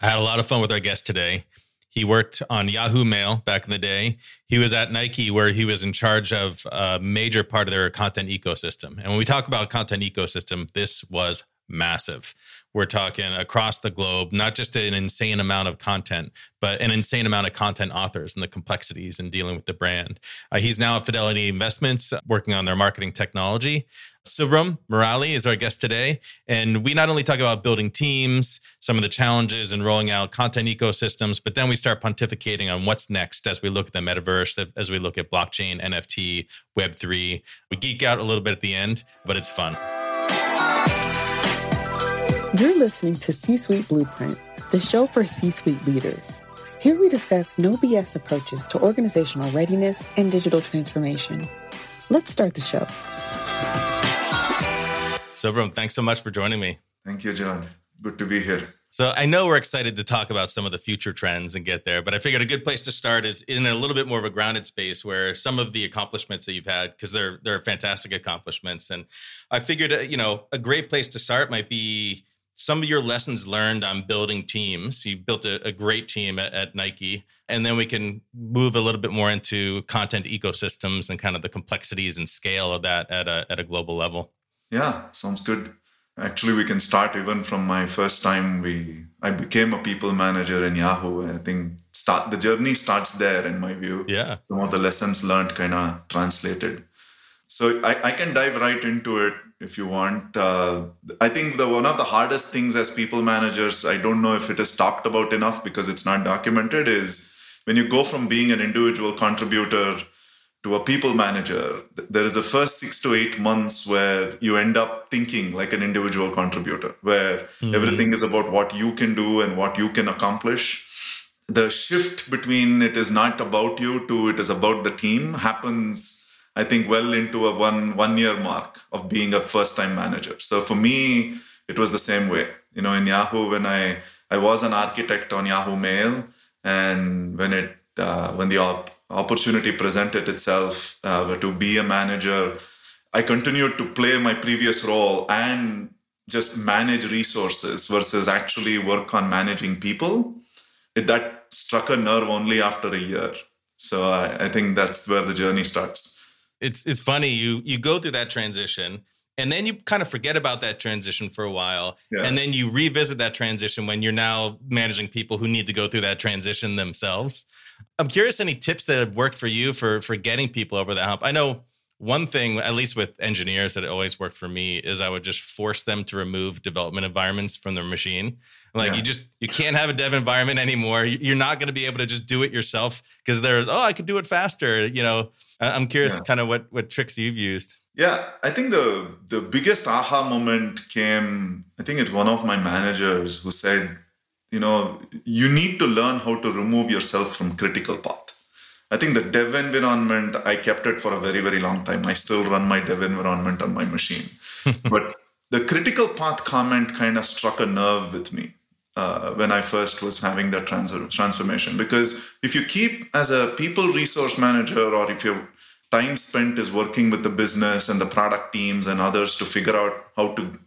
I had a lot of fun with our guest today. He worked on Yahoo Mail back in the day. He was at Nike, where he was in charge of a major part of their content ecosystem. And when we talk about content ecosystem, this was massive. We're talking across the globe, not just an insane amount of content, but an insane amount of content authors and the complexities in dealing with the brand. Uh, he's now at Fidelity Investments, working on their marketing technology. Subram Murali is our guest today. And we not only talk about building teams, some of the challenges in rolling out content ecosystems, but then we start pontificating on what's next as we look at the metaverse, as we look at blockchain, NFT, Web3. We geek out a little bit at the end, but it's fun. You're listening to C Suite Blueprint, the show for C suite leaders. Here we discuss no BS approaches to organizational readiness and digital transformation. Let's start the show. Subram, thanks so much for joining me. Thank you, John. Good to be here. So I know we're excited to talk about some of the future trends and get there, but I figured a good place to start is in a little bit more of a grounded space where some of the accomplishments that you've had, because they're they're fantastic accomplishments, and I figured uh, you know a great place to start might be some of your lessons learned on building teams. You built a, a great team at, at, Nike, and then we can move a little bit more into content ecosystems and kind of the complexities and scale of that at a at a global level. Yeah, sounds good. Actually, we can start even from my first time. We I became a people manager in Yahoo. I think start the journey starts there, in my view. Yeah, some of the lessons learned kind of translated. So I, I can dive right into it if you want. Uh, I think the one of the hardest things as people managers, I don't know if it is talked about enough because it's not documented, is when you go from being an individual contributor to a people manager, there is the first six to eight months where you end up thinking like an individual contributor, where mm-hmm. everything is about what you can do and what you can accomplish. The shift between it is not about you to it is about the team happens I think well into a one one year mark of being a first time manager. So for me, it was the same way. You know, in Yahoo, when I I was an architect on Yahoo Mail, and when it uh, when the op- opportunity presented itself uh, to be a manager, I continued to play my previous role and just manage resources versus actually work on managing people. It, that struck a nerve only after a year. So I, I think that's where the journey starts it's it's funny you you go through that transition and then you kind of forget about that transition for a while yeah. and then you revisit that transition when you're now managing people who need to go through that transition themselves i'm curious any tips that have worked for you for for getting people over that hump i know one thing at least with engineers that always worked for me is i would just force them to remove development environments from their machine like yeah. you just you can't have a dev environment anymore. You're not going to be able to just do it yourself because there's oh I could do it faster. You know, I'm curious yeah. kind of what what tricks you've used. Yeah, I think the the biggest aha moment came. I think it's one of my managers who said, you know, you need to learn how to remove yourself from critical path. I think the dev environment, I kept it for a very, very long time. I still run my dev environment on my machine. but the critical path comment kind of struck a nerve with me uh, when I first was having that trans- transformation. Because if you keep as a people resource manager, or if your time spent is working with the business and the product teams and others to figure out how to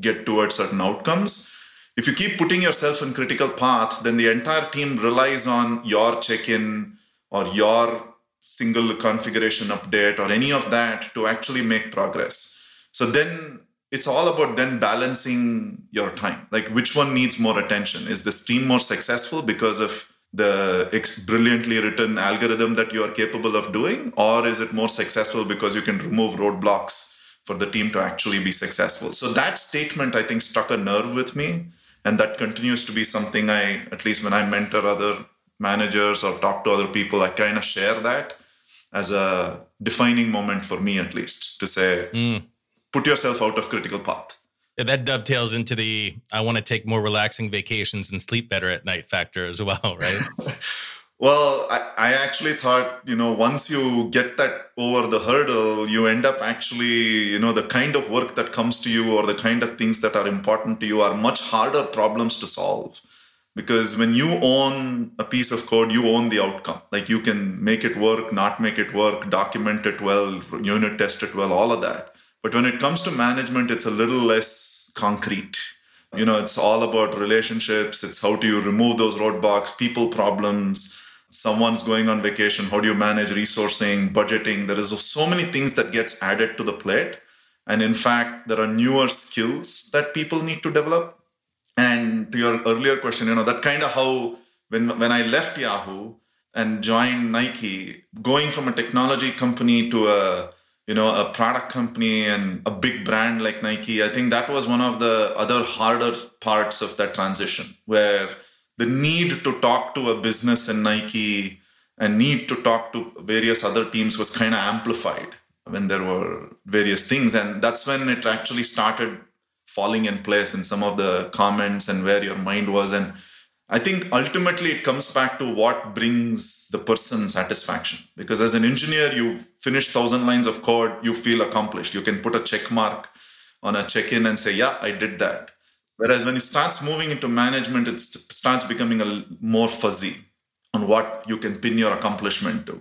get towards certain outcomes, if you keep putting yourself in critical path, then the entire team relies on your check-in or your single configuration update or any of that to actually make progress. So then it's all about then balancing your time. Like which one needs more attention? Is this team more successful because of the ex- brilliantly written algorithm that you are capable of doing? Or is it more successful because you can remove roadblocks for the team to actually be successful? So that statement i think struck a nerve with me. And that continues to be something i at least when i mentor other managers or talk to other people i kind of share that as a defining moment for me at least to say mm put yourself out of critical path. Yeah, that dovetails into the I want to take more relaxing vacations and sleep better at night factor as well, right? well, I, I, actually thought, you know, once you get that over the hurdle, you end up actually, you know, the kind of work that comes to you or the kind of things that are important to you are much harder problems to solve. Because when you own a piece of code, you own the outcome. Like you can make it work, not make it work, document it well, unit test it well, all of that but when it comes to management, it's a little less concrete. You know, it's all about relationships. It's how do you remove those roadblocks, people problems. Someone's going on vacation. How do you manage resourcing, budgeting? There is so many things that gets added to the plate. And in fact, there are newer skills that people need to develop. And to your earlier question, you know, that kind of how when when I left Yahoo and joined Nike, going from a technology company to a you know a product company and a big brand like nike i think that was one of the other harder parts of that transition where the need to talk to a business in nike and need to talk to various other teams was kind of amplified when there were various things. And that's when it actually started falling in place in some of the comments and where your mind was and I think ultimately it comes back to what brings the person satisfaction. Because as an engineer, you finish thousand lines of code, you feel accomplished. You can put a check mark on a check-in and say, "Yeah, I did that." Whereas when it starts moving into management, it starts becoming a more fuzzy on what you can pin your accomplishment to.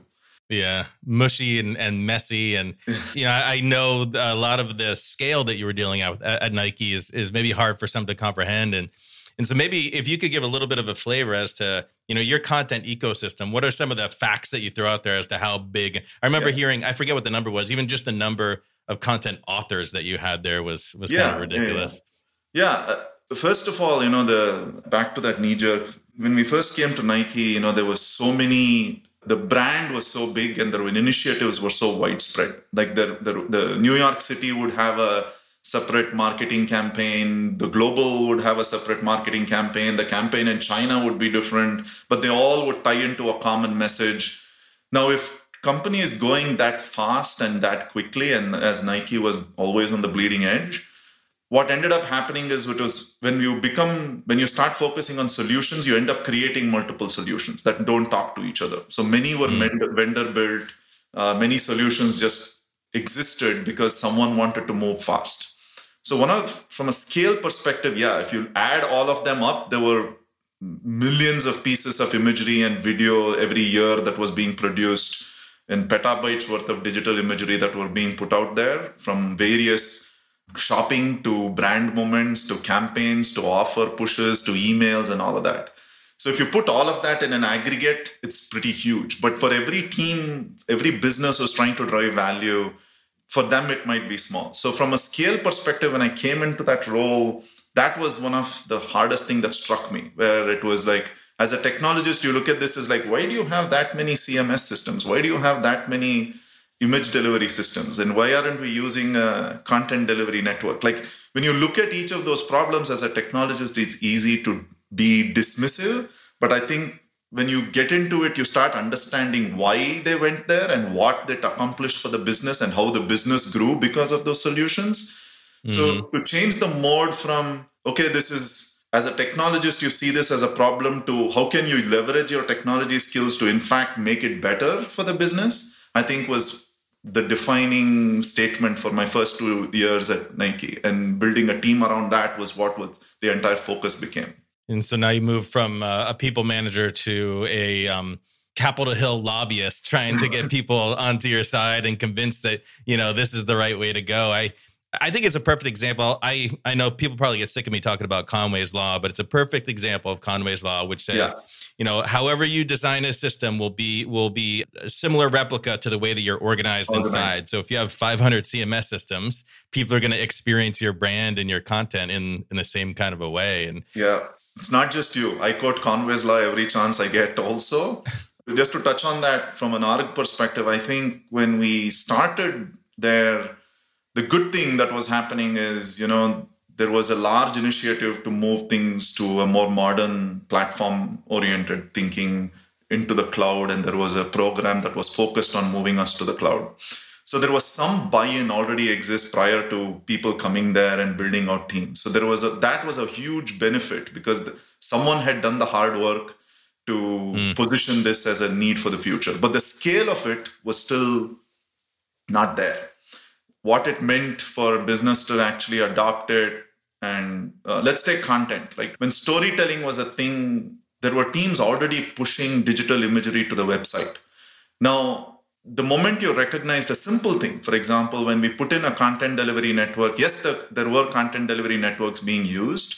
Yeah, mushy and, and messy, and you know, I know a lot of the scale that you were dealing with at, at Nike is is maybe hard for some to comprehend, and and so maybe if you could give a little bit of a flavor as to, you know, your content ecosystem, what are some of the facts that you throw out there as to how big? I remember yeah. hearing, I forget what the number was, even just the number of content authors that you had there was was yeah, kind of ridiculous. Yeah. yeah. Uh, first of all, you know, the back to that knee jerk. When we first came to Nike, you know, there was so many the brand was so big and the initiatives were so widespread. Like the, the, the New York City would have a separate marketing campaign. The global would have a separate marketing campaign. The campaign in China would be different, but they all would tie into a common message. Now, if company is going that fast and that quickly, and as Nike was always on the bleeding edge, what ended up happening is it was when you become when you start focusing on solutions, you end up creating multiple solutions that don't talk to each other. So many were mm. vendor built. Uh, many solutions just existed because someone wanted to move fast so one of from a scale perspective, yeah, if you add all of them up, there were millions of pieces of imagery and video every year that was being produced in petabytes worth of digital imagery that were being put out there from various shopping to brand moments to campaigns to offer pushes to emails and all of that. So if you put all of that in an aggregate, it's pretty huge. But for every team, every business was trying to drive value for them it might be small so from a scale perspective when i came into that role that was one of the hardest thing that struck me where it was like as a technologist you look at this as like why do you have that many cms systems why do you have that many image delivery systems and why aren't we using a content delivery network like when you look at each of those problems as a technologist it's easy to be dismissive but i think when you get into it, you start understanding why they went there and what that accomplished for the business and how the business grew because of those solutions. Mm-hmm. So to change the mode from, okay, this is as a technologist, you see this as a problem to how can you leverage your technology skills to in fact make it better for the business, I think was the defining statement for my first two years at Nike. And building a team around that was what was the entire focus became. And so now you move from uh, a people manager to a um, Capitol Hill lobbyist, trying to get people onto your side and convince that you know this is the right way to go. I I think it's a perfect example. I I know people probably get sick of me talking about Conway's law, but it's a perfect example of Conway's law, which says, yeah. you know, however you design a system will be will be a similar replica to the way that you're organized, organized. inside. So if you have 500 CMS systems, people are going to experience your brand and your content in in the same kind of a way. And yeah, it's not just you. I quote Conway's law every chance I get also. just to touch on that from an org perspective, I think when we started there, the good thing that was happening is, you know, there was a large initiative to move things to a more modern platform oriented thinking into the cloud. And there was a program that was focused on moving us to the cloud. So there was some buy-in already exist prior to people coming there and building out teams. So there was a that was a huge benefit because the, someone had done the hard work to mm. position this as a need for the future. But the scale of it was still not there. What it meant for business to actually adopt it, and uh, let's take content. Like when storytelling was a thing, there were teams already pushing digital imagery to the website. Now the moment you recognized a simple thing, for example, when we put in a content delivery network, yes, the, there were content delivery networks being used,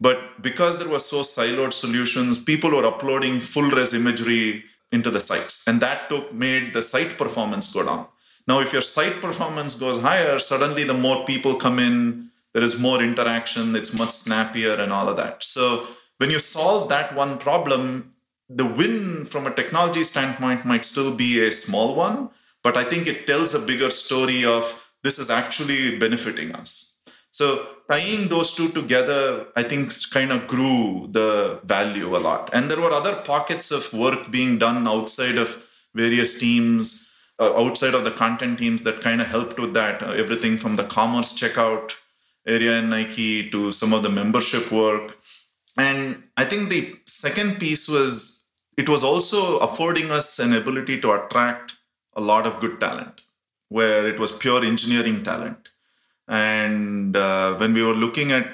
But because there were so siloed solutions, people were uploading full res imagery into the sites. And that took made the site performance go down. Now, if your site performance goes higher, suddenly the more people come in, there is more interaction, it's much snappier and all of that. So when you solve that one problem, the win from a technology standpoint might still be a small one, but I think it tells a bigger story of this is actually benefiting us. So tying those two together, I think kind of grew the value a lot. And there were other pockets of work being done outside of various teams, outside of the content teams that kind of helped with that. Uh, everything from the commerce checkout area in Nike to some of the membership work. And I think the second piece was it was also affording us an ability to attract a lot of good talent, where it was pure engineering talent and uh, when we were looking at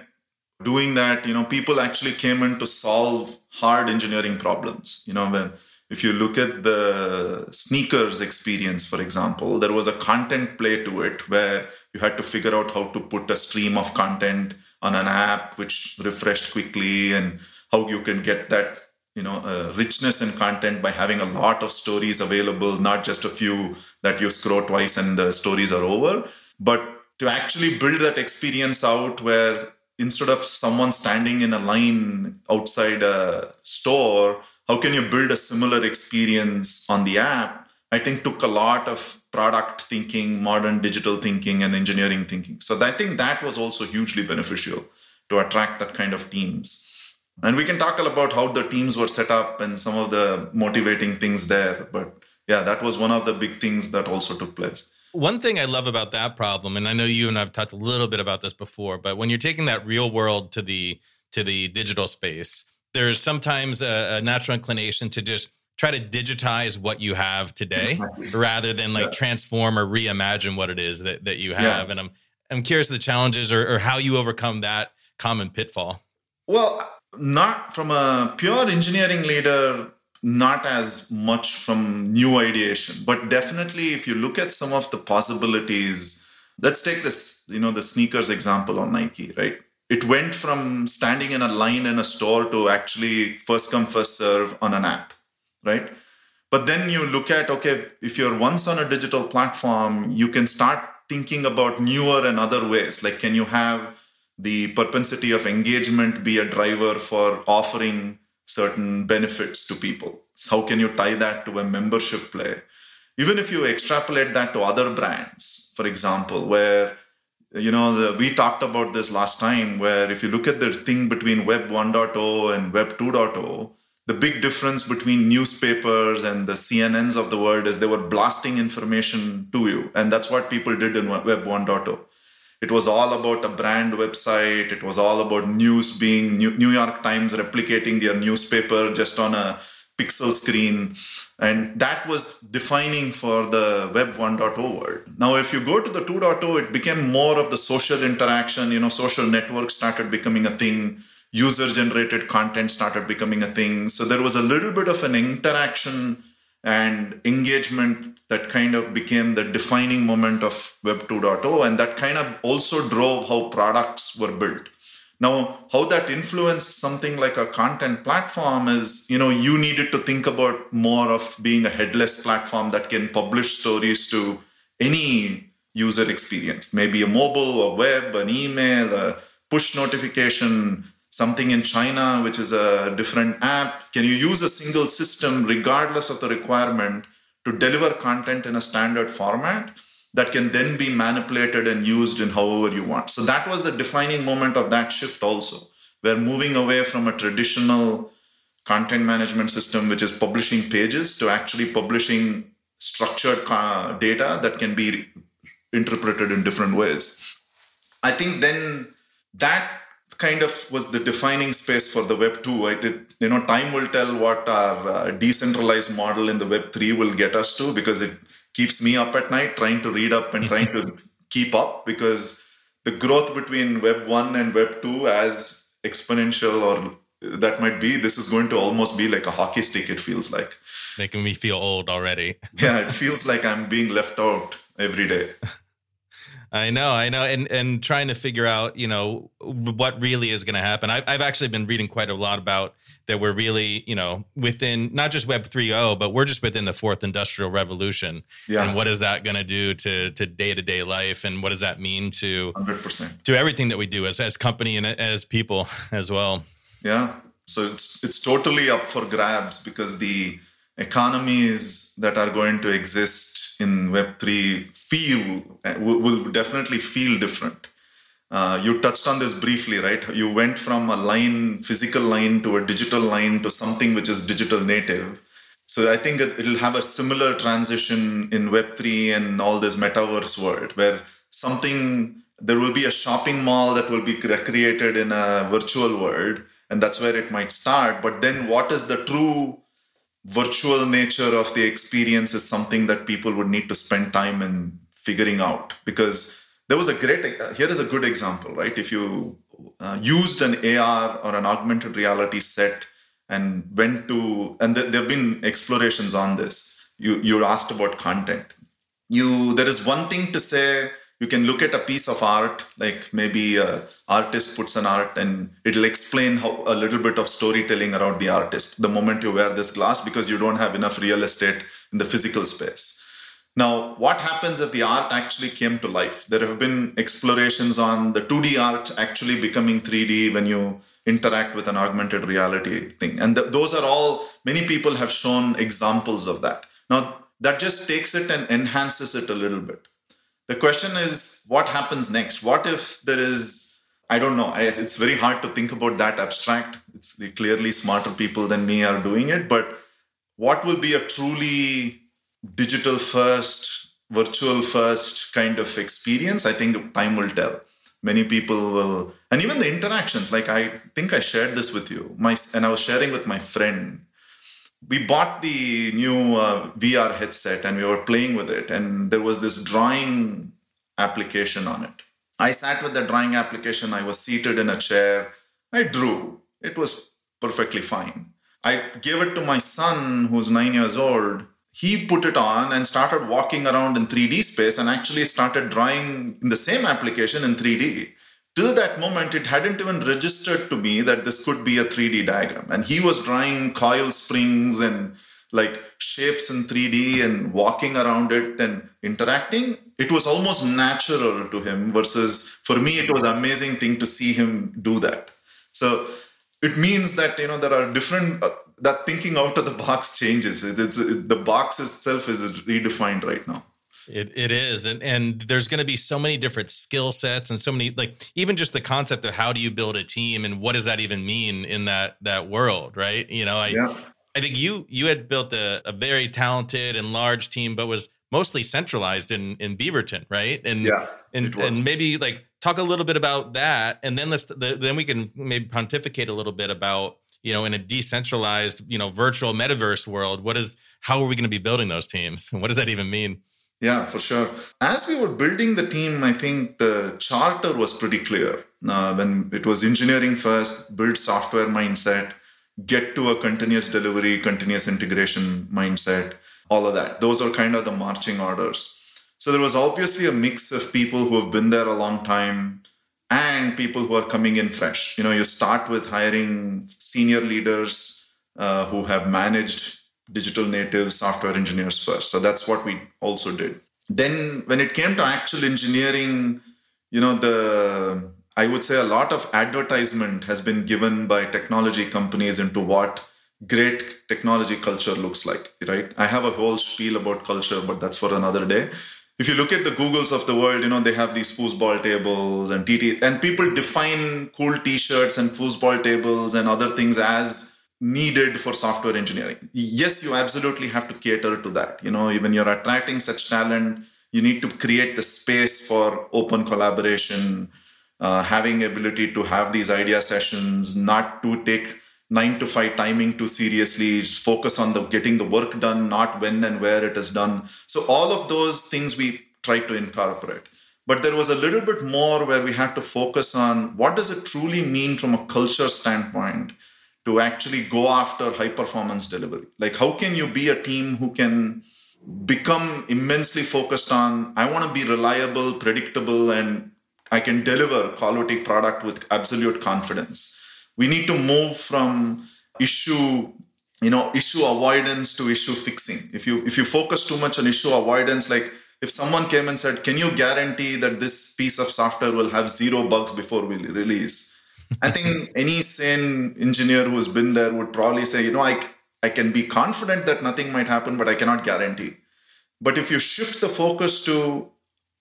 doing that, you know, people actually came in to solve hard engineering problems. You know, when if you look at the sneakers experience, for example, there was a content play to it where you had to figure out how to put a stream of content on an app which refreshed quickly and how you can get that you know uh, richness in content by having a lot of stories available not just a few that you scroll twice and the stories are over. But to actually build that experience out where instead of someone standing in a line outside a store how can you build a similar experience on the app? I think took a lot of product thinking modern digital thinking and engineering thinking. So i think that was also hugely beneficial to attract that kind of teams. And we can talk about how the teams were set up and some of the motivating things there but yeah that was one of the big things that also took place. One thing I love about that problem, and I know you and I've talked a little bit about this before, but when you're taking that real world to the to the digital space, there's sometimes a, a natural inclination to just try to digitize what you have today exactly. rather than like yeah. transform or reimagine what it is that, that you have. Yeah. And I'm I'm curious the challenges or, or how you overcome that common pitfall. Well, not from a pure engineering leader not as much from new ideation but definitely if you look at some of the possibilities let's take this you know the sneakers example on nike right it went from standing in a line in a store to actually first come first serve on an app right but then you look at okay if you're once on a digital platform you can start thinking about newer and other ways like can you have the propensity of engagement be a driver for offering certain benefits to people. how can you tie that to a membership play? Even if you extrapolate that to other brands, for example, where you know the, we talked about this last time, where if you look at the thing between Web 1.0 and Web 2.0, the big difference between newspapers and the CNNs of the world is they were blasting information to you, and that's what people did in Web 1.0 it was all about a brand website. It was all about news being new, york times replicating their newspaper just on a pixel screen and that was defining for the web 1.0 world now if you go to the 2.0 it became more of the social interaction you know social networks started becoming a thing user generated content started becoming a thing so there was a little bit of an interaction and engagement that kind of became the defining moment of Web 2.0. And that kind of also drove how products were built. Now, how that influenced something like a content platform is, you know, you needed to think about more of being a headless platform that can publish stories to any user experience, maybe a mobile or web, an email, a push notification, something in China, which is a different app. Can you use a single system regardless of the requirement to deliver content in a standard format that can then be manipulated and used in however you want. So that was the defining moment of that shift also. We're moving away from a traditional content management system, which is publishing pages, to actually publishing structured data that can be interpreted in different ways. I think then that kind of was the defining space for the web 2 right it, you know time will tell what our uh, decentralized model in the web 3 will get us to because it keeps me up at night trying to read up and trying to keep up because the growth between web 1 and web 2 as exponential or that might be this is going to almost be like a hockey stick it feels like. It's making me feel old already. Yeah it feels like i'm being left out every day I know, I know, and and trying to figure out, you know, what really is going to happen. I've I've actually been reading quite a lot about that. We're really, you know, within not just Web 3.0, but we're just within the fourth industrial revolution. Yeah. And what is that going to do to to day to day life, and what does that mean to 100%. to everything that we do as as company and as people as well? Yeah. So it's it's totally up for grabs because the economies that are going to exist in Web3 feel will, will definitely feel different. Uh, you touched on this briefly, right? You went from a line, physical line, to a digital line to something which is digital native. So I think it'll have a similar transition in Web3 and all this metaverse world, where something there will be a shopping mall that will be created in a virtual world, and that's where it might start. But then, what is the true virtual nature of the experience is something that people would need to spend time in figuring out. Because there was a great here is a good example right? If you uh, used an ar or an augmented reality set and went to and th- there have been explorations on this. You you asked about content. You there is one thing to say you can look at a piece of art like maybe a artist puts an art and it'll explain how a little bit of storytelling around the artist the moment you wear this glass because you don't have enough real estate in the physical space. Now what happens if the art actually came to life? There have been explorations on the 2d art actually becoming 3d when you interact with an augmented reality thing. And th- those are all many people have shown examples of that. Now that just takes it and enhances it a little bit the question is what happens next? What if there is i don't know it's very hard to think about that abstract. It's clearly smarter people than me are doing it but what will be a truly digital first virtual first kind of experience? I think time will tell. Many people will and even the interactions like i think i shared this with you my and i was sharing with my friend we bought the new uh, VR headset and we were playing with it, and there was this drawing application on it. I sat with the drawing application. I was seated in a chair. I drew. It was perfectly fine. I gave it to my son, who's nine years old. He put it on and started walking around in 3D space and actually started drawing in the same application in 3D till that moment it hadn't even registered to me that this could be a 3d diagram. And he was drawing coil springs and like shapes in 3d and walking around it and interacting. It was almost natural to him versus for me it was amazing thing to see him do that. So it means that you know there are different uh, that thinking out of the box changes. It, the box itself is redefined right now it it is, and and there's going to be so many different skill sets and so many like even just the concept of how do you build a team and what does that even mean in that that world, right? You know, I yeah. I think you you had built a, a very talented and large team, but was mostly centralized in in Beaverton, right? And yeah, and and maybe like talk a little bit about that, and then let's the, then we can maybe pontificate a little bit about you know in a decentralized you know virtual metaverse world. What is how are we going to be building those teams? And what does that even mean? Yeah, for sure. As we were building the team, I think the charter was pretty clear. Uh, when it was engineering first, build software mindset, get to a continuous delivery, continuous integration mindset, all of that. Those are kind of the marching orders. So there was obviously a mix of people who have been there a long time and people who are coming in fresh. You know, you start with hiring senior leaders uh, who have managed digital native software engineers first. So that's what we also did. Then when it came to actual engineering, you know, the I would say a lot of advertisement has been given by technology companies into what great technology culture looks like, right? I have a whole spiel about culture, but that's for another day. If you look at the Googles of the world, you know, they have these foosball tables and TT, and people define cool t-shirts and foosball tables and other things as needed for software engineering. Yes you absolutely have to cater to that. You know when you're attracting such talent you need to create the space for open collaboration uh, having ability to have these idea sessions not to take nine to five timing too seriously focus on the getting the work done not when and where it is done. So all of those things we try to incorporate. But there was a little bit more where we had to focus on what does it truly mean from a culture standpoint to actually go after high performance delivery. Like how can you be a team who can become immensely focused on I want to be reliable, predictable, and I can deliver quality product with absolute confidence. We need to move from issue you know issue avoidance to issue fixing. If you if you focus too much on issue avoidance like if someone came and said can you guarantee that this piece of software will have zero bugs before we release i think any sane engineer who's been there would probably say you know i i can be confident that nothing might happen but i cannot guarantee. But if you shift the focus to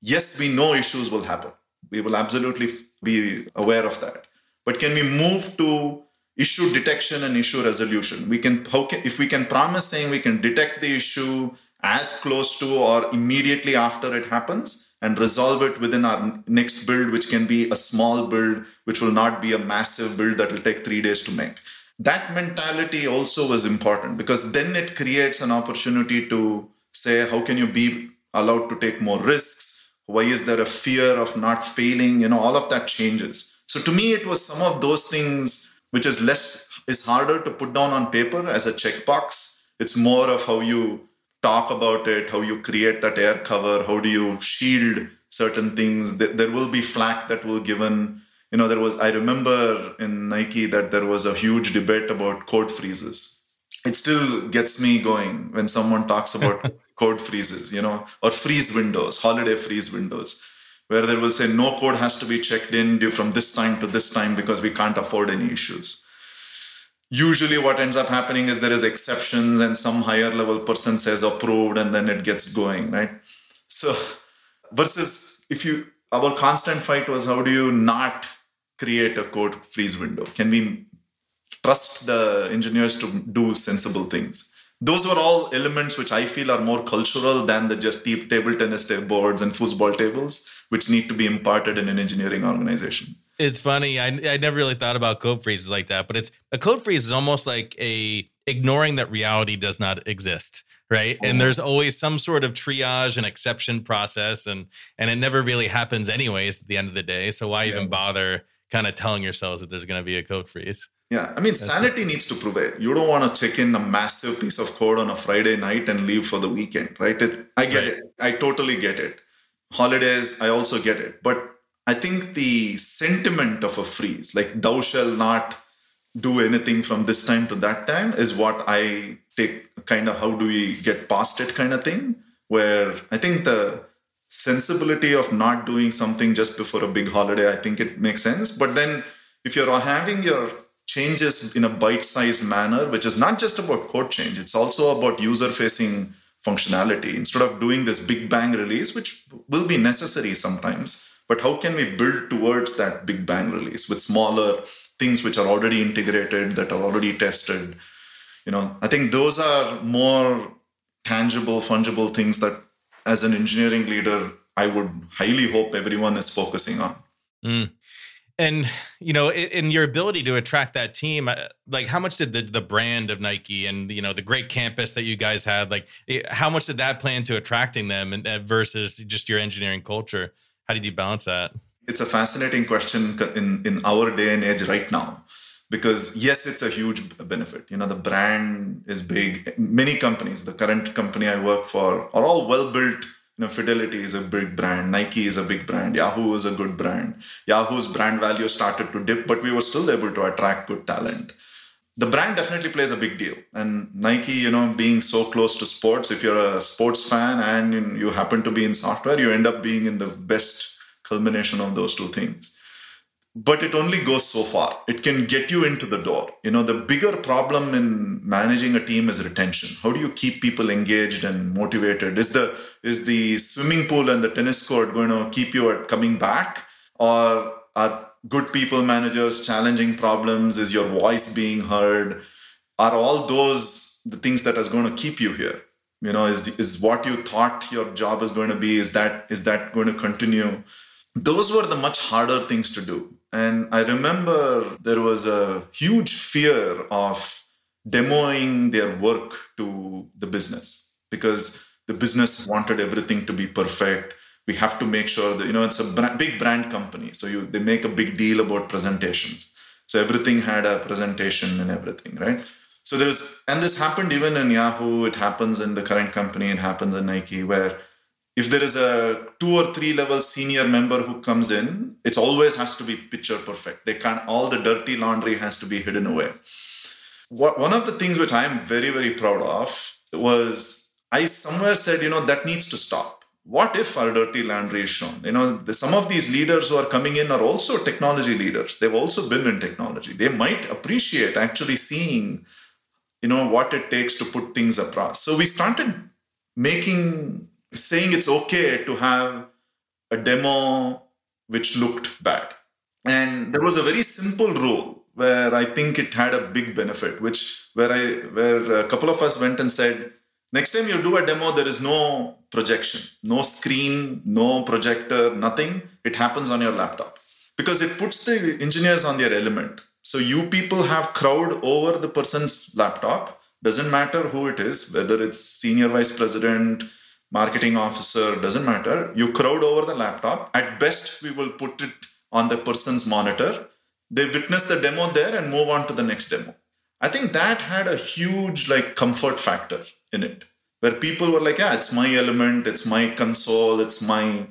yes we know issues will happen. We will absolutely be aware of that. But can we move to issue detection and issue resolution? We can if we can promise saying we can detect the issue as close to or immediately after it happens and resolve it within our next build which can be a small build which will not be a massive build that will take 3 days to make. That mentality also was important because then it creates an opportunity to say how can you be allowed to take more risks? Why is there a fear of not failing? You know all of that changes. So to me it was some of those things which is less is harder to put down on paper as a checkbox. It's more of how you talk about it, how you create that air cover, how do you shield certain things. There will be flack that will given. You know, there was I remember in Nike that there was a huge debate about code freezes. It still gets me going when someone talks about code freezes, you know, or freeze windows, holiday freeze windows where they will say no code has to be checked in from this time to this time because we can't afford any issues usually what ends up happening is there is exceptions and some higher level person says approved and then it gets going right? So versus if you our constant fight was how do you not create a code freeze window? Can we trust the engineers to do sensible things? Those were all elements which i feel are more cultural than the just table tennis boards and foosball tables which need to be imparted in an engineering organization. It's funny. I I never really thought about code freezes like that, but it's a code freeze is almost like a ignoring that reality does not exist, right? And there's always some sort of triage and exception process, and and it never really happens anyways at the end of the day. So why even bother kind of telling yourselves that there's going to be a code freeze? Yeah, I mean, That's sanity it. needs to prevail. You don't want to check in a massive piece of code on a Friday night and leave for the weekend, right? It, I get right. it. I totally get it holidays, I also get it. But I think the sentiment of a freeze, like thou shall not do anything from this time to that time, is what I take kind of how do we get past it kind of thing. Where I think the sensibility of not doing something just before a big holiday, I think it makes sense. But then if you're having your changes in a bite sized manner, which is not just about code change, it's also about user facing functionality instead of doing this big bang release, which will be necessary sometimes. But how can we build towards that big bang release with smaller things which are already integrated, that are already tested? You know, I think those are more tangible, fungible things that as an engineering leader, I would highly hope everyone is focusing on. Mm and you know in, your ability to attract that team uh, like how much did the, the brand of nike and you know the great campus that you guys had like how much did that play into attracting them and, uh, versus just your engineering culture how did you balance that? It's a fascinating question in in our day and age right now because yes it's a huge benefit. You know the brand is big. Many companies the current company i work for are all well built you know fidelity is a big brand. Nike is a big brand. Yahoo is a good brand. Yahoo's brand value started to dip but we were still able to attract good talent the brand definitely plays a big deal. And nike you know being so close to sports if you're a sports fan and you happen to be in software you end up being in the best culmination of those two things. But it only goes so far. It can get you into the door. You know the bigger problem in managing a team is retention. How do you keep people engaged and motivated? Is the is the swimming pool and the tennis court going to keep you at coming back? Or are good people managers challenging problems is your voice being heard? Are all those the things that is going to keep you here? You know is is what you thought your job is going to be is that is that going to continue? Those were the much harder things to do. And I remember there was a huge fear of demoing their work to the business because the business wanted everything to be perfect. We have to make sure that, you know, it's a big brand company. So you, they make a big deal about presentations. So everything had a presentation and everything, right? So there's, and this happened even in Yahoo, it happens in the current company, it happens in Nike, where if there is a two or three level senior member who comes in, it always has to be picture perfect. They can't, all the dirty laundry has to be hidden away. What, one of the things which I'm very, very proud of was I somewhere said, you know, that needs to stop. What if our dirty is shown? You know, the, some of these leaders who are coming in are also technology leaders. They've also been in technology. They might appreciate actually seeing, you know, what it takes to put things across. So we started making saying it's okay to have a demo which looked bad. And there was a very simple rule where I think it had a big benefit, which where I where a couple of us went and said, next time you do a demo, there is no projection, no screen, no projector, nothing. It happens on your laptop because it puts the engineers on their element. So you people have crowd over the person's laptop. Doesn't matter who it is, whether it's senior vice president, marketing officer, doesn't matter. You crowd over the laptop. At best, we will put it on the person's monitor. They witness the demo there and move on to the next demo. I think that had a huge like comfort factor in it, where people were like, "Yeah, it's my element, it's my console, it's my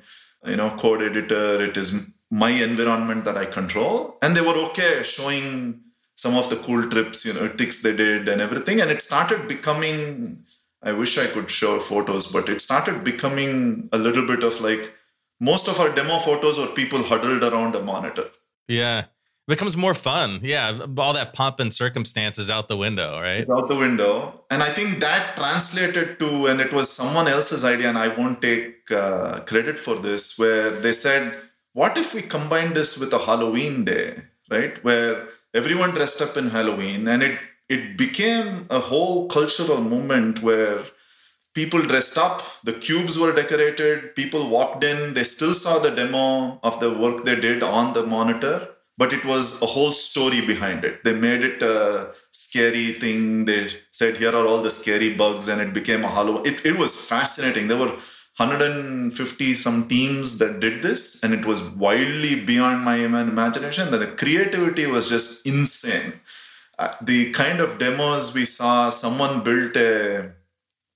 you know code editor, it is my environment that I control," and they were okay showing some of the cool trips, you know, tricks they did and everything, and it started becoming I wish I could show photos, but it started becoming a little bit of like most of our demo photos were people huddled around a monitor. Yeah. It becomes more fun. Yeah. All that pomp and circumstance is out the window, right? It's out the window. And I think that translated to, and it was someone else's idea, and I won't take uh, credit for this, where they said, what if we combine this with a Halloween day, right? Where everyone dressed up in Halloween and it it became a whole cultural movement where people dressed up, the cubes were decorated, people walked in, they still saw the demo of the work they did on the monitor, but it was a whole story behind it. They made it a scary thing. They said, here are all the scary bugs, and it became a Halloween. It, it was fascinating. There were 150 some teams that did this, and it was wildly beyond my imagination. That The creativity was just insane uh, the kind of demos we saw, someone built a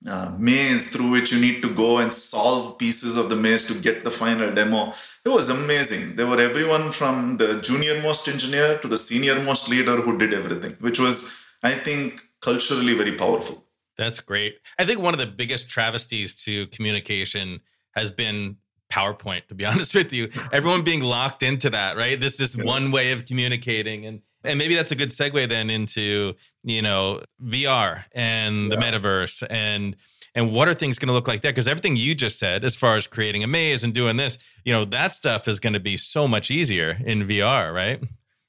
uh, maze through which you need to go and solve pieces of the maze to get the final demo. It was amazing. There were everyone from the junior most engineer to the senior most leader who did everything, which was, I think, culturally very powerful. That's great. I think one of the biggest travesties to communication has been PowerPoint, to be honest with you. Everyone being locked into that, right? This is one way of communicating. And and maybe that's a good segue then into, you know, VR and yeah. the metaverse and and what are things going to look like there? Because everything you just said, as far as creating a maze and doing this, you know, that stuff is going to be so much easier in VR, right?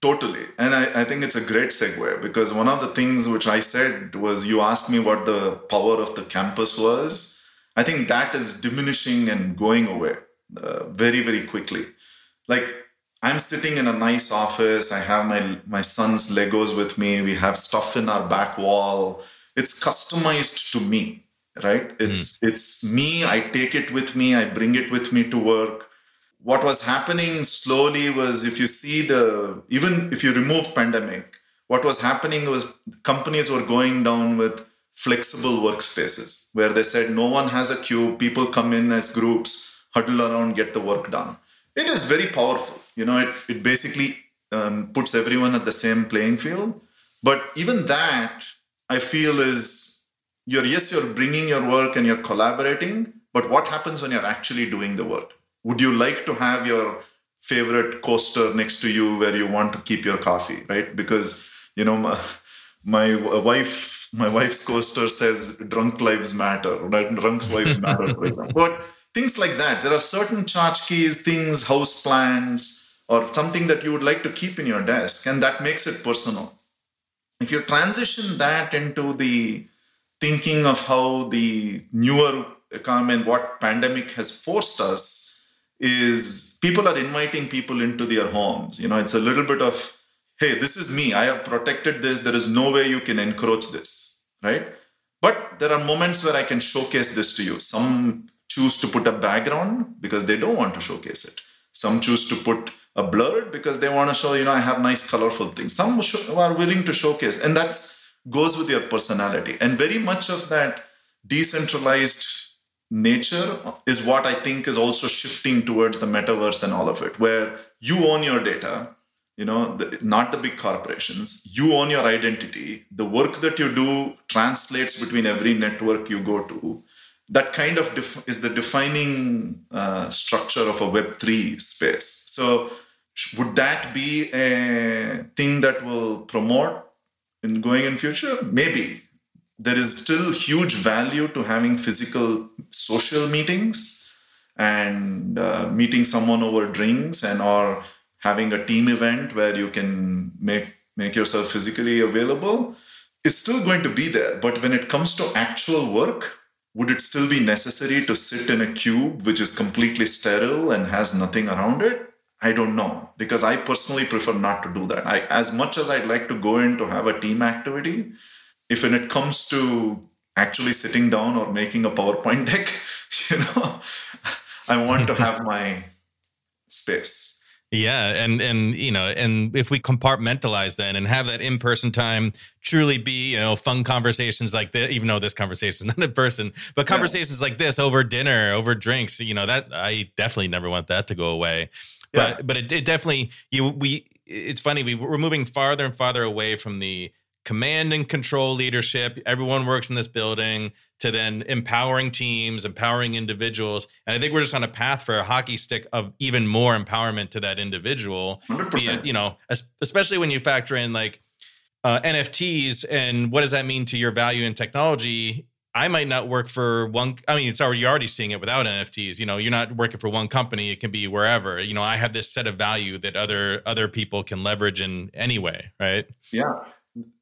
Totally. And I, I, think it's a great segue because one of the things which I said was you asked me what the power of the campus was. I think that is diminishing and going away uh, very, very quickly. Like I'm sitting in a nice office. I have my my son's Legos with me. We have stuff in our back wall. It's customized to me, right? It's mm. it's me. I take it with me. I bring it with me to work. What was happening slowly was if you see the even if you remove pandemic, what was happening was companies were going down with flexible workspaces where they said no one has a queue. People come in as groups, huddle around, get the work done. It is very powerful you know it, it basically um, puts everyone at the same playing field but even that i feel is you're yes you're bringing your work and you're collaborating but what happens when you're actually doing the work? Would you like to have your favorite coaster next to you where you want to keep your coffee right? Because you know my, my wife my wife's coaster says drunk lives matter right? Drunk lives matter for example. But things like that. There are certain tchotchkes things house plans or something that you would like to keep in your desk, and that makes it personal. If you transition that into the thinking of how the newer economy and what pandemic has forced us is people are inviting people into their homes. You know, it's a little bit of, hey, this is me. I have protected this. There is no way you can encroach this, right? But there are moments where I can showcase this to you. Some choose to put a background because they don't want to showcase it. Some choose to put a blurred because they want to show, you know, I have nice colorful things. Some are willing to showcase, and that's goes with your personality. And very much of that decentralized nature is what I think is also shifting towards the metaverse and all of it, where you own your data, you know, the, not the big corporations. You own your identity. The work that you do translates between every network you go to. That kind of def- is the defining uh, structure of a Web3 space. So, would that be a thing that will promote in going in future? Maybe. There is still huge value to having physical social meetings and uh, meeting someone over drinks and or having a team event where you can make make yourself physically available is still going to be there. But when it comes to actual work would it still be necessary to sit in a cube which is completely sterile and has nothing around it I don't know because I personally prefer not to do that. I, as much as I'd like to go in to have a team activity, if when it comes to actually sitting down or making a PowerPoint deck, you know, I want to have my space. Yeah, and and you know, and if we compartmentalize then and have that in-person time truly be, you know, fun conversations like this, even though this conversation is not in person, but conversations yeah. like this over dinner, over drinks, you know, that I definitely never want that to go away yeah. but it, it, definitely you we it's funny we, we're moving farther and farther away from the command and control leadership everyone works in this building to then empowering teams empowering individuals and i think we're just on a path for a hockey stick of even more empowerment to that individual 100%. It, you know especially when you factor in like uh, nfts and what does that mean to your value in technology I might not work for one. I mean, it's already you're already seeing it without NFTs. You know, you're not working for one company. It can be wherever. You know, I have this set of value that other other people can leverage in any way, right? Yeah,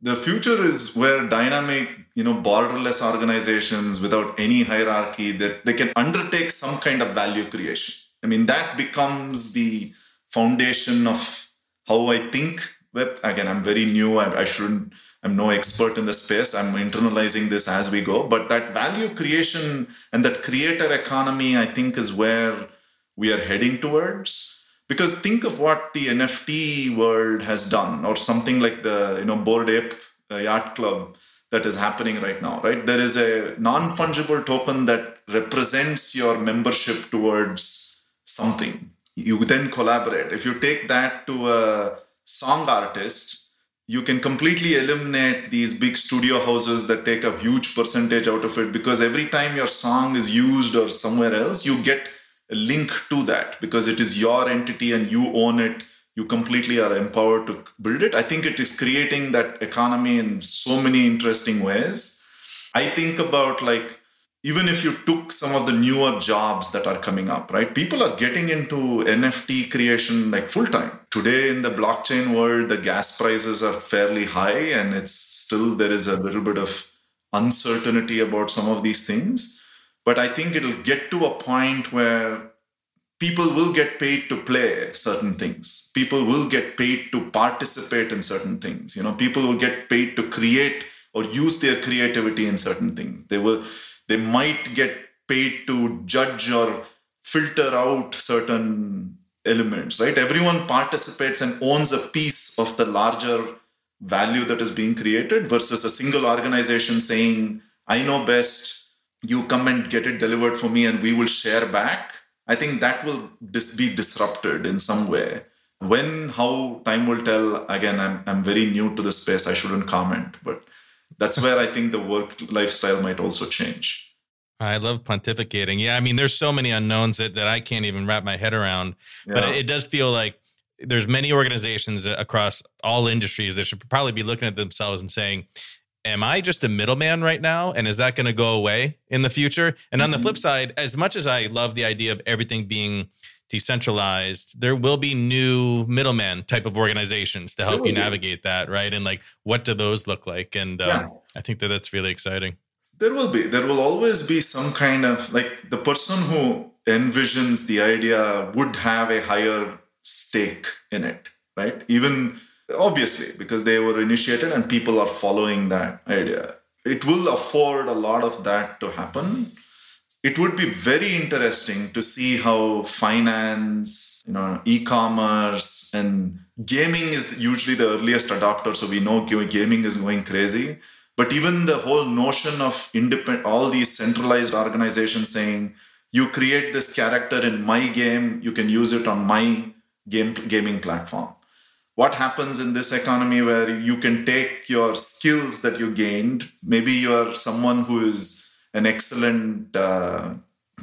the future is where dynamic, you know, borderless organizations without any hierarchy that they can undertake some kind of value creation. I mean, that becomes the foundation of how I think web. Again, I'm very new. I, I shouldn't I'm no expert in the space. I'm internalizing this as we go. But that value creation and that creator economy, I think, is where we are heading towards. Because think of what the NFT world has done, or something like the you know Bored Ape uh, Yacht Club that is happening right now. Right, there is a non-fungible token that represents your membership towards something. You then collaborate. If you take that to a song artist, you can completely eliminate these big studio houses that take a huge percentage out of it because every time your song is used or somewhere else you get a link to that because it is your entity and you own it. You completely are empowered to build it. I think it is creating that economy in so many interesting ways. I think about like even if you took some of the newer jobs that are coming up, right? People are getting into NFT creation like full time. Today in the blockchain world, the gas prices are fairly high and it's still there is a little bit of uncertainty about some of these things. But I think it'll get to a point where people will get paid to play certain things. People will get paid to participate in certain things. You know, people will get paid to create or use their creativity in certain things. They will they might get paid to judge or filter out certain elements right? Everyone participates and owns a piece of the larger value that is being created versus a single organization saying i know best you come and get it delivered for me and we will share back. I think that will dis- be disrupted in some way. When how time will tell. Again I'm, I'm very new to the space. I shouldn't comment but that's where I think the work lifestyle might also change. I love pontificating. Yeah, I mean, there's so many unknowns that, that I can't even wrap my head around. Yeah. But it, it does feel like there's many organizations across all industries that should probably be looking at themselves and saying, am I just a middleman right now? And is that going to go away in the future? And mm-hmm. on the flip mm-hmm. side, as much as I love the idea of everything being decentralized, there will be new middleman type of organizations to help you navigate that, right? And like, what do those look like? And um, yeah. I think that that's really exciting. There will be. There will always be some kind of like the person who envisions the idea would have a higher stake in it, right? Even obviously because they were initiated and people are following that idea. It will afford a lot of that to happen it would be very interesting to see how finance, you know, e-commerce and gaming is usually the earliest adopter. So we know gaming is going crazy. But even the whole notion of independent, all these centralized organizations saying, you create this character in my game, you can use it on my game gaming platform. What happens in this economy where you can take your skills that you gained? Maybe you are someone who is an excellent uh,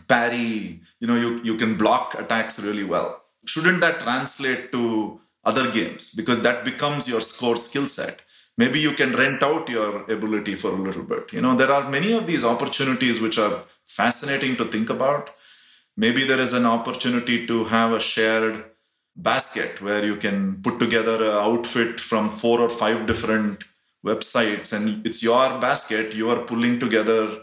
parry. You know, you, you can block attacks really well. Shouldn't that translate to other games? Because that becomes your score skill set. Maybe you can rent out your ability for a little bit. You know, there are many of these opportunities which are fascinating to think about. Maybe there is an opportunity to have a shared basket where you can put together an outfit from four or five different websites and it's your basket you are pulling together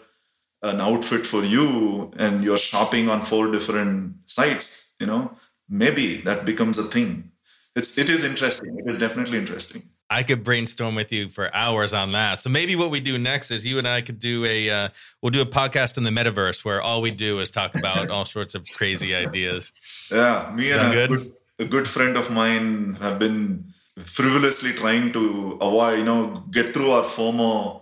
an outfit for you and you're shopping on four different sites you know maybe that becomes a thing it's it is interesting it is definitely interesting I could brainstorm with you for hours on that. So maybe what we do next is you and I could do a uh, we'll do a podcast in the metaverse where all we do is talk about all sorts of crazy ideas. Yeah, me and a good? good? a good friend of mine have been frivolously trying to avoid, you know, get through our FOMO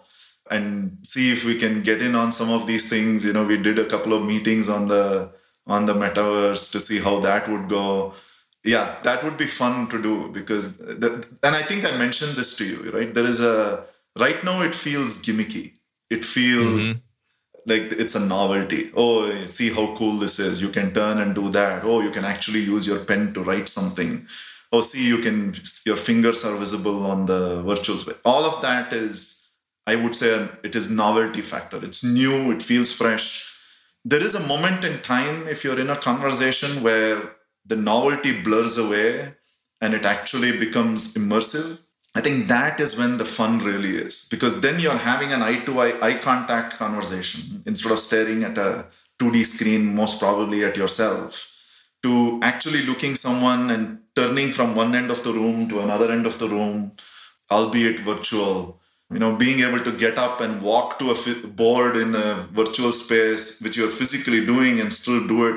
and see if we can get in on some of these things. You know, we did a couple of meetings on the on the metaverse to see how that would go. Yeah, that would be fun to do because, the, and I think I mentioned this to you, right? There is a right now it feels gimmicky. It feels mm-hmm. like it's a novelty. Oh, see how cool this is! You can turn and do that. Oh, you can actually use your pen to write something. Oh, see, you can your fingers are visible on the virtual space. All of that is I would say it is novelty factor. It's new, it feels fresh. There is a moment in time if you're in a conversation where the novelty blurs away and it actually becomes immersive. I think that is when the fun really is because then you're having an eye to eye contact conversation instead of staring at a 2D screen, most probably at yourself, to actually looking someone and turning from one end of the room to another end of the room, albeit virtual you know being able to get up and walk to a board in a virtual space which you're physically doing and still do it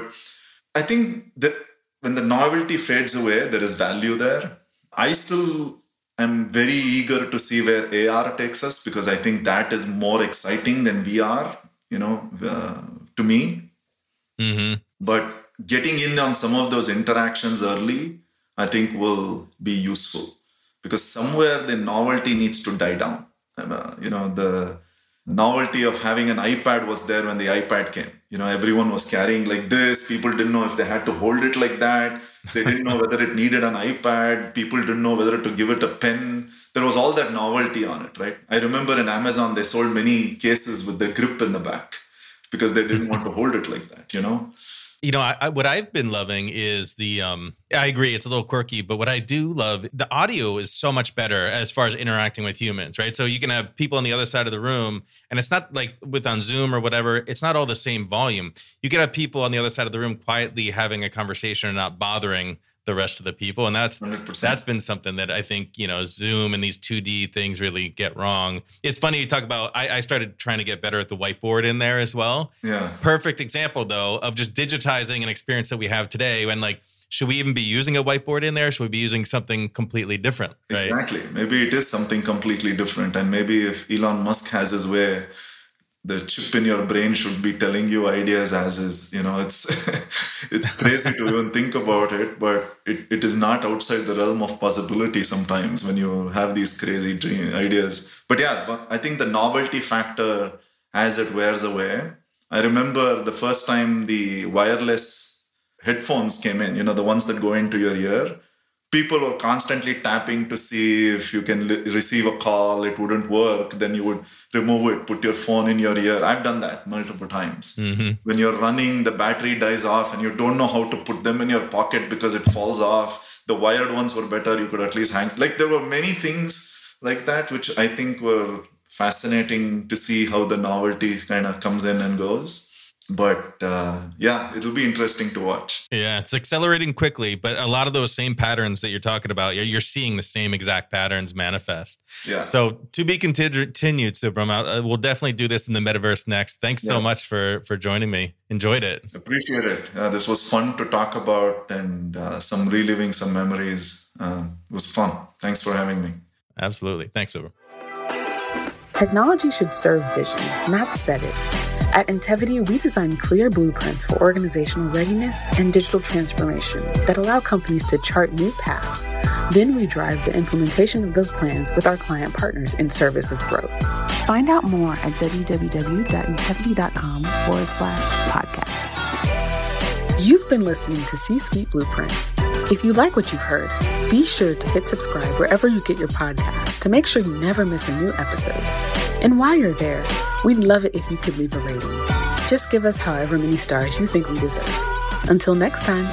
i think that when the novelty fades away there is value there. I still am very eager to see where ar takes us because i think that is more exciting than vr you know uh, to me. Mm-hmm. but getting in on some of those interactions early i think will be useful because somewhere the novelty needs to die down Uh, you know the novelty of having an ipad was there when the ipad came. You know everyone was carrying like this. People didn't know if they had to hold it like that. They didn't know whether it needed an ipad. People didn't know whether to give it a pen. There was all that novelty on it right? I remember in amazon they sold many cases with the grip in the back because they didn't want to hold it like that you know you know, I, I, what I've been loving is the. Um, I agree, it's a little quirky, but what I do love, the audio is so much better as far as interacting with humans, right? So you can have people on the other side of the room, and it's not like with on Zoom or whatever. It's not all the same volume. You can have people on the other side of the room quietly having a conversation and not bothering the rest of the people. And that's 100%. that's been something that i think you know zoom and these 2d things really get wrong. It's funny you talk about I, I, started trying to get better at the whiteboard in there as well. Yeah. Perfect example though of just digitizing an experience that we have today when like should we even be using a whiteboard in there? Should we be using something completely different right? exactly. Maybe it is something completely different. And maybe if elon musk has his way the chip in your brain should be telling you ideas as is you know it's it's crazy to even think about it but it, it is not outside the realm of possibility sometimes when you have these crazy dream ideas. But yeah but i think the novelty factor as it wears away i remember the first time the wireless headphones came in you know the ones that go into your ear people were constantly tapping to see if you can li- receive a call it wouldn't work then you would remove it put your phone in your ear. I've done that multiple times. Mm-hmm. when you're running the battery dies off and you don't know how to put them in your pocket because it falls off. The wired ones were better you could at least hang like there were many things like that which i think were fascinating to see how the novelty kind of comes in and goes but uh, yeah, it'll be interesting to watch. Yeah, it's accelerating quickly, but a lot of those same patterns that you're talking about, you're seeing the same exact patterns manifest. Yeah. So to be continued, Subram. Uh, we'll definitely do this in the metaverse next. Thanks so much for for joining me. Enjoyed it. Appreciate it. Uh, this was fun to talk about and uh, some reliving some memories. Uh, it was fun. Thanks for having me. Absolutely. Thanks, Subram. Technology should serve vision, not set it. At Intevity, we design clear blueprints for organizational readiness and digital transformation that allow companies to chart new paths. Then we drive the implementation of those plans with our client partners in service of growth. Find out more at www.intevity.com forward slash podcast. You've been listening to C Suite Blueprint. If you like what you've heard, be sure to hit subscribe wherever you get your podcasts to make sure you never miss a new episode. And while you're there, we'd love it if you could leave a rating. Just give us however many stars you think we deserve. Until next time.